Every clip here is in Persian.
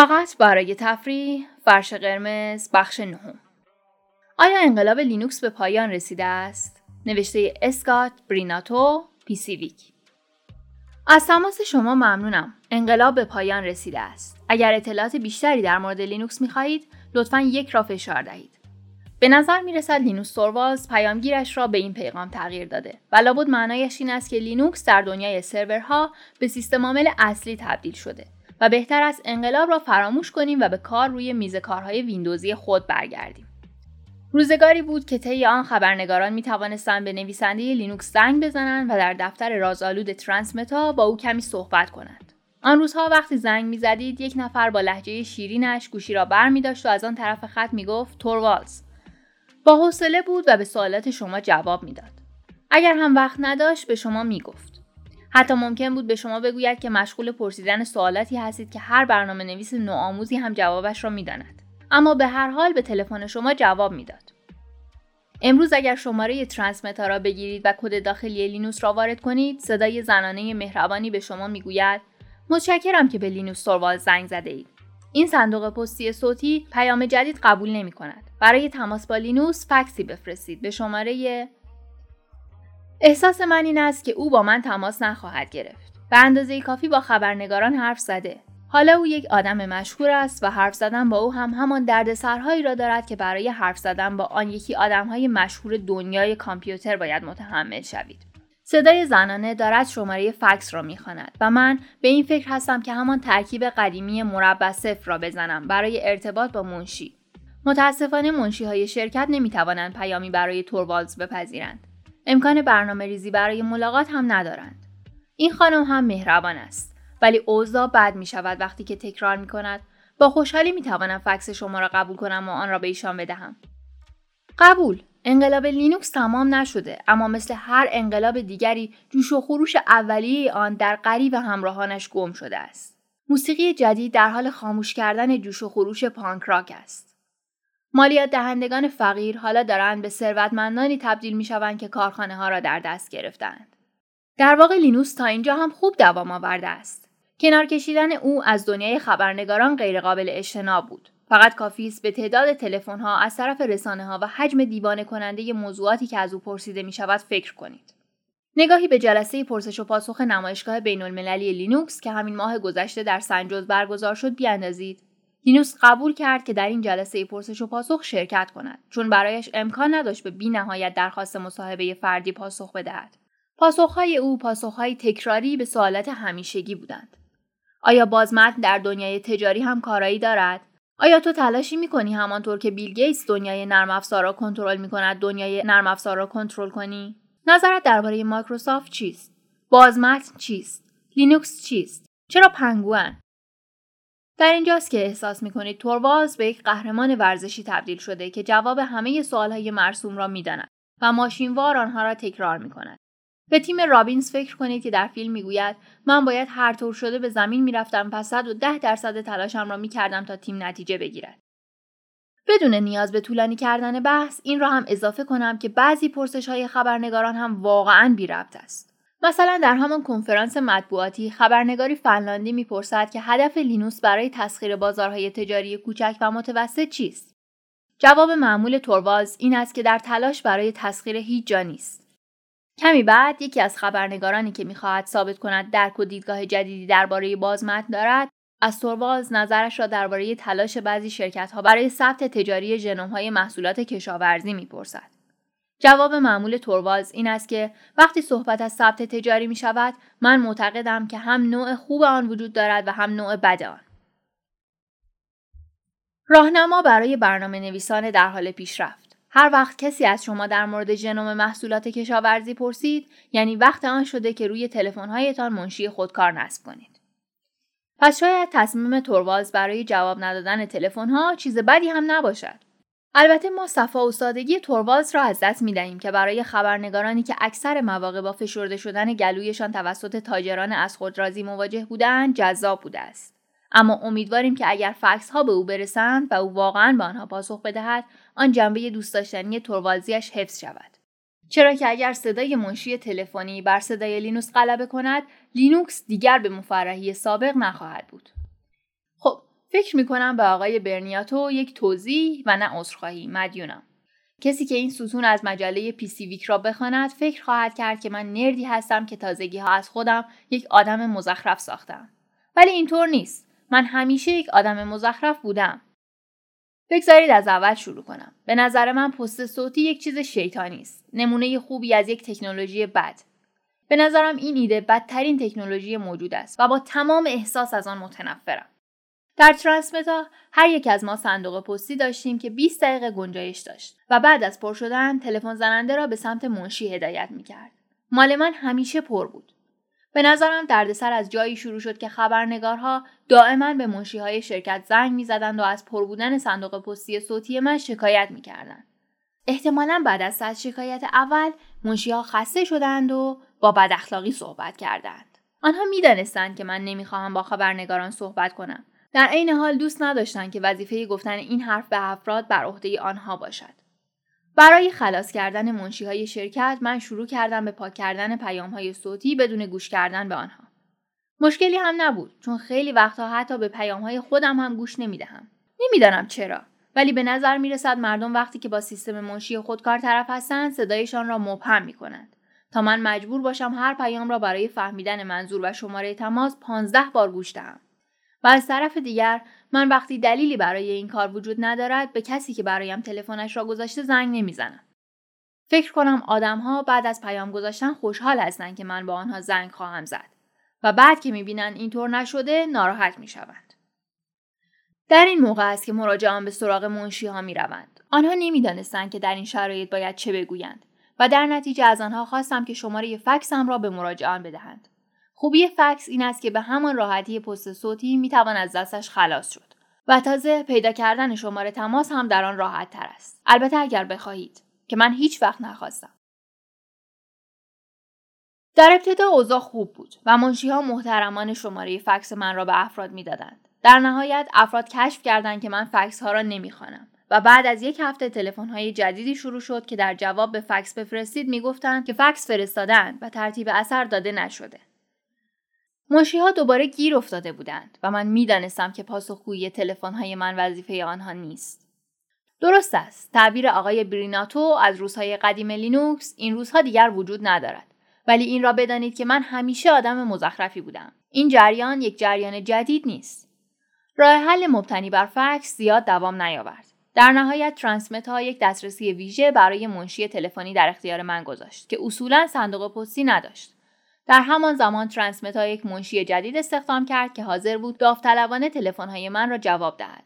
فقط برای تفریح فرش قرمز بخش نهم. آیا انقلاب لینوکس به پایان رسیده است؟ نوشته اسکات بریناتو PC Week از تماس شما ممنونم. انقلاب به پایان رسیده است. اگر اطلاعات بیشتری در مورد لینوکس می‌خواهید لطفا یک را فشار دهید. به نظر می رسد لینوس توروالز پیامگیرش را به این پیغام تغییر داده و لابد معنایش این است که لینوکس در دنیای سرورها به سیستم عامل اصلی تبدیل شده. و بهتر است انقلاب را فراموش کنیم و به کار روی میز کارهای ویندوزی خود برگردیم. روزگاری بود که طی آن خبرنگاران می توانستند به نویسنده لینوکس زنگ بزنند و در دفتر رازآلود ترانسمتا با او کمی صحبت کنند. آن روزها وقتی زنگ می‌زدید یک نفر با لهجه شیرینش گوشی را بر می داشت و از آن طرف خط می گفت توروالز با حوصله بود و به سوالات شما جواب می‌داد. اگر هم وقت نداشت به شما می‌گفت. حتی ممکن بود به شما بگوید که مشغول پرسیدن سوالاتی هستید که هر برنامه نویس نوآموزی هم جوابش را می‌داند. اما به هر حال به تلفن شما جواب می‌داد. امروز اگر شماره ترانسمتا را بگیرید و کد داخلی لینوس را وارد کنید، صدای زنانه مهربانی به شما می‌گوید متشکرم که به لینوس توروالز زنگ زده اید. این صندوق پستی صوتی پیام جدید قبول نمی کند. برای تماس با لینوس فکسی بفرستید به شماره احساس من این است که او با من تماس نخواهد گرفت. به اندازه کافی با خبرنگاران حرف زده. حالا او یک آدم مشهور است و حرف زدن با او هم همان دردسرهایی را دارد که برای حرف زدن با آن یکی آدمهای مشهور دنیای کامپیوتر باید متحمل شوید. صدای زنانه دارد شماره فکس را می‌خواند و من به این فکر هستم که همان ترکیب قدیمی مربع صفر را بزنم برای ارتباط با منشی متاسفانه منشی های شرکت نمی توانند پیامی برای توروالز بپذیرند. امکان برنامه ریزی برای ملاقات هم ندارند. این خانم هم مهربان است ولی اوضاع بد می شود وقتی که تکرار می کند با خوشحالی می توانم فکس شما را قبول کنم و آن را به ایشان بدهم. قبول انقلاب لینوکس تمام نشده اما مثل هر انقلاب دیگری جوش و خروش اولیه آن در غریو همراهانش گم شده است. موسیقی جدید در حال خاموش کردن جوش و خروش پانک راک است. مالیات دهندگان فقیر حالا دارند به ثروتمندانی تبدیل می شوند که کارخانه ها را در دست گرفتند. در واقع لینوس تا اینجا هم خوب دوام آورده است. کنار کشیدن او از دنیای خبرنگاران غیرقابل اجتناب بود. فقط کافی است به تعداد تلفن ها از طرف رسانه ها و حجم دیوانه کننده موضوعاتی که از او پرسیده می شود فکر کنید. نگاهی به جلسه پرسش و پاسخ نمایشگاه بین المللی لینوکس که همین ماه گذشته در سنجوز برگزار شد بیاندازید لینوس قبول کرد که در این جلسه پرسش و پاسخ شرکت کند چون برایش امکان نداشت به بی نهایت درخواست مصاحبه فردی پاسخ بدهد. پاسخهای او پاسخهای تکراری به سوالات همیشگی بودند. آیا بازمتن در دنیای تجاری هم کارایی دارد؟ آیا تو تلاشی می‌کنی همانطور که بیل گیتس دنیای نرم افزار را کنترل می‌کند دنیای نرم افزار را کنترل کنی؟ نظرت درباره مایکروسافت چیست؟ بازمتن چیست؟ لینوکس چیست؟ چرا پنگوئن؟ در اینجاست که احساس می‌کنید توروالز به یک قهرمان ورزشی تبدیل شده که جواب همه سوالهای مرسوم را می‌داند و ماشینوار آنها را تکرار می‌کند. به تیم رابینز فکر کنید که در فیلم می‌گوید من باید هر طور شده به زمین می‌رفتم صد و ده درصد تلاشم را می‌کردم تا تیم نتیجه بگیرد. بدون نیاز به طولانی کردن بحث این را هم اضافه کنم که بعضی پرسش های خبرنگاران هم واقعا بی ربط است. مثلا در همان کنفرانس مطبوعاتی خبرنگاری فنلاندی می‌پرسد که هدف لینوس برای تسخیر بازارهای تجاری کوچک و متوسط چیست؟ جواب معمول تورواز این است که در تلاش برای تسخیر هیچ جا نیست. کمی بعد یکی از خبرنگارانی که می‌خواهد ثابت کند درک و دیدگاه جدیدی درباره بازمتن دارد از تورواز نظرش را درباره تلاش بعضی شرکت ها برای ثبت تجاری ژنوم های محصولات کشاورزی می‌پرسد. جواب معمول توروالز این است که وقتی صحبت از ثبت تجاری می شود من معتقدم که هم نوع خوب آن وجود دارد و هم نوع بد آن. راهنما برای برنامه نویسان در حال پیشرفت هر وقت کسی از شما در مورد ژنوم محصولات کشاورزی پرسید یعنی وقت آن شده که روی تلفن‌هایتان منشی خودکار نصب کنید. پس شاید تصمیم توروالز برای جواب ندادن تلفن‌ها چیز بدی هم نباشد. البته ما صفا و سادگی توروالز را از دست می دهیم که برای خبرنگارانی که اکثر مواقع با فشرده شدن گلویشان توسط تاجران از خود راضی مواجه بودند جذاب بوده است. اما امیدواریم که اگر فکس ها به او برسند و او واقعا به آنها پاسخ بدهد آن جنبه دوست داشتنی توروالزیش حفظ شود. چرا که اگر صدای منشی تلفنی بر صدای لینوس غلبه کند لینوکس دیگر به مفرحی سابق نخواهد بود. فکر می‌کنم به آقای برنیاتو یک توضیح و نه عذرخواهی مدیونم. کسی که این ستون از مجله پیسی ویک را بخواند فکر خواهد کرد که من نردی هستم که تازگی ها از خودم یک آدم مزخرف ساختم. ولی اینطور نیست. من همیشه یک آدم مزخرف بودم. بگذارید از اول شروع کنم. به نظر من پست صوتی یک چیز شیطانی است. نمونه خوبی از یک تکنولوژی بد. به نظرم این ایده بدترین تکنولوژی موجود است و با تمام احساس از آن متنفرم. در ترانسمتا هر یک از ما صندوق پستی داشتیم که 20 دقیقه گنجایش داشت و بعد از پر شدن تلفن زننده را به سمت منشی هدایت می‌کرد. مال من همیشه پر بود. به نظرم دردسر از جایی شروع شد که خبرنگارها دائما به منشی های شرکت زنگ می‌زدند و از پر بودن صندوق پستی صوتی من شکایت می‌کردند. احتمالا بعد از صد شکایت اول منشی ها خسته شدند و با بد اخلاقی صحبت کردند. آنها می‌دانستند که من نمی‌خواهم با خبرنگاران صحبت کنم در عین حال دوست نداشتند که وظیفه گفتن این حرف به افراد بر عهده آنها باشد. برای خلاص کردن منشی های شرکت من شروع کردم به پاک کردن پیام های صوتی بدون گوش کردن به آنها. مشکلی هم نبود چون خیلی وقتها حتی به پیام های خودم هم گوش نمی‌دهم. نمی‌دانم چرا ولی به نظر می رسد مردم وقتی که با سیستم منشی خودکار طرف هستند صدایشان را مبهم می کنند. تا من مجبور باشم هر پیام را برای فهمیدن منظور و شماره تماس 15 بار گوش دهم. و از طرف دیگر من وقتی دلیلی برای این کار وجود ندارد به کسی که برایم تلفنش را گذاشته زنگ نمی‌زنم. فکر کنم آدمها بعد از پیام گذاشتن خوشحال هستند که من با آنها زنگ خواهم زد و بعد که می‌بینند اینطور نشده ناراحت می‌شوند. در این موقع است که مراجعان به سراغ منشی ها می روند. آنها نمی‌دانستند که در این شرایط باید چه بگویند و در نتیجه از آنها خواستم که شماره فکسم را به مراجعان بدهند. خوبی فکس این است که به همان راحتی پست صوتی می‌توان از دستش خلاص شد و تازه پیدا کردن شماره تماس هم در آن راحت تر است. البته اگر بخواهید که من هیچ وقت نخواستم. در ابتدا اوضاع خوب بود و منشی ها محترمان شماره فکس من را به افراد می‌دادند. در نهایت افراد کشف کردند که من فکس ها را نمی‌خوانم و بعد از یک هفته تلفن های جدیدی شروع شد که در جواب به فکس بفرستید می‌گفتند که فکس فرستادند و ترتیب اثر داده نشده. ها دوباره گیر افتاده بودند و من می‌دانستم که پاسخگویی های من وظیفه آنها نیست. درست است. تعبیر آقای بریناتو از روزهای قدیم لینوکس این روزها دیگر وجود ندارد. ولی این را بدانید که من همیشه آدم مزخرفی بودم. این جریان یک جریان جدید نیست. راه حل مبتنی بر فکس زیاد دوام نیاورد. در نهایت ترانسمت ها یک دسترسی ویژه برای منشی تلفنی در اختیار من گذاشت که اصولا صندوق پستی نداشت. در همان زمان ترانسمتا یک منشی جدید استخدام کرد که حاضر بود داوطلبانه تلفن‌های من را جواب دهد.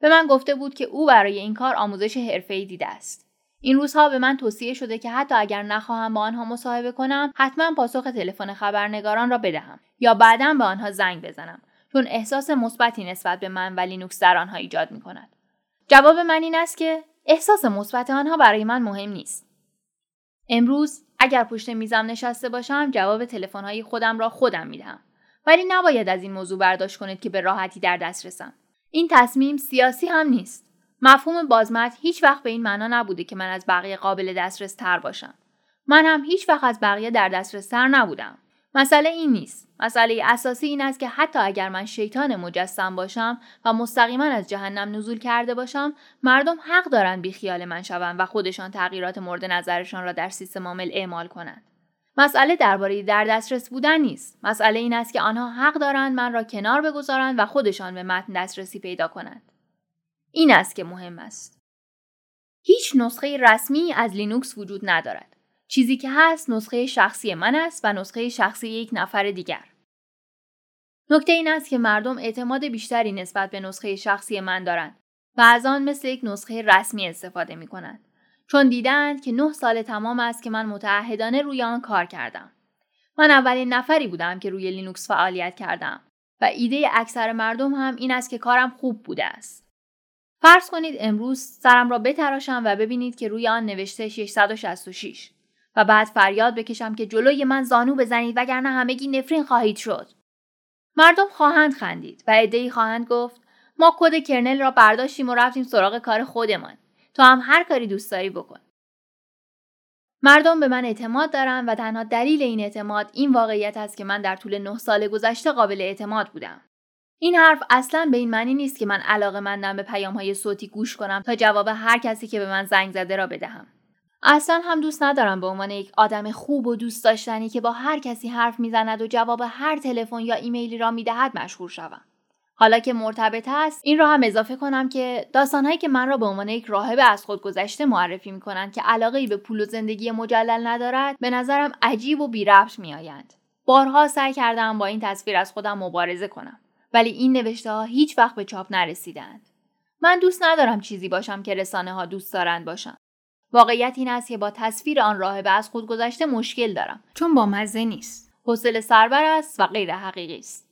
به من گفته بود که او برای این کار آموزش حرفه‌ای دیده است. این روزها به من توصیه شده که حتی اگر نخواهم با آنها مصاحبه کنم حتما پاسخ تلفن خبرنگاران را بدهم یا بعدا به آنها زنگ بزنم چون احساس مثبتی نسبت به من و لینوکس در آنها ایجاد می کند. جواب من این است که احساس مثبت آنها برای من مهم نیست. امروز اگر پشت میزم نشسته باشم جواب تلفن‌های خودم را خودم می‌دهم. ولی نباید از این موضوع برداشت کنید که به راحتی در دسترسم. این تصمیم سیاسی هم نیست. مفهوم بازمت هیچ وقت به این معنا نبوده که من از بقیه قابل دسترس تر باشم. من هم هیچ وقت از بقیه در دسترس تر نبودم. مسئله این نیست. مسئله اساسی این است که حتی اگر من شیطان مجسم باشم و مستقیما از جهنم نزول کرده باشم مردم حق دارند بیخیال من شوند و خودشان تغییرات مورد نظرشان را در سیستم عامل اعمال کنند. مسئله درباره در دسترس بودن نیست. مسئله این است که آنها حق دارند من را کنار بگذارند و خودشان به متن دسترسی پیدا کنند. این است که مهم است. هیچ نسخه رسمی از لینوکس وجود ندارد. چیزی که هست نسخه شخصی من است و نسخه شخصی یک نفر دیگر. نکته این است که مردم اعتماد بیشتری نسبت به نسخه شخصی من دارند و از آن مثل یک نسخه رسمی استفاده می کنند. چون دیدند که نه سال تمام است که من متعهدانه روی آن کار کردم. من اولین نفری بودم که روی لینوکس فعالیت کردم و ایده اکثر مردم هم این است که کارم خوب بوده است. فرض کنید امروز سرم را بتراشم و ببینید که روی آن نوشته 666 و بعد فریاد بکشم که جلوی من زانو بزنید وگرنه همگی نفرین خواهید شد. مردم خواهند خندید و عدهای خواهند گفت ما کد کرنل را برداشتیم و رفتیم سراغ کار خودمان. تو هم هر کاری دوست داری بکن. مردم به من اعتماد دارند و تنها دلیل این اعتماد این واقعیت است که من در طول نه سال گذشته قابل اعتماد بودم. این حرف اصلا به این معنی نیست که من علاقه مندم به پیام های صوتی گوش کنم تا جواب هر کسی که به من زنگ زده را بدهم. اصلا هم دوست ندارم به عنوان یک آدم خوب و دوست داشتنی که با هر کسی حرف می‌زند و جواب هر تلفن یا ایمیلی را می‌دهد مشهور شوم. حالا که مرتبط است این را هم اضافه کنم که داستانهایی که من را به عنوان یک راهب از خود گذشته معرفی می کنند که علاقه ای به پول و زندگی مجلل ندارد به نظرم عجیب و بی ربط می آیند. بارها سعی کردم با این تصویر از خودم مبارزه کنم ولی این نوشته ها هیچ وقت به چاپ نرسیدند. من دوست ندارم چیزی باشم که رسانه ها دوست دارند باشم. واقعیت این است که با تصویر آن راهبه از خود گذشته مشکل دارم چون با مزه نیست. حوصله سربر است و غیر حقیقی است.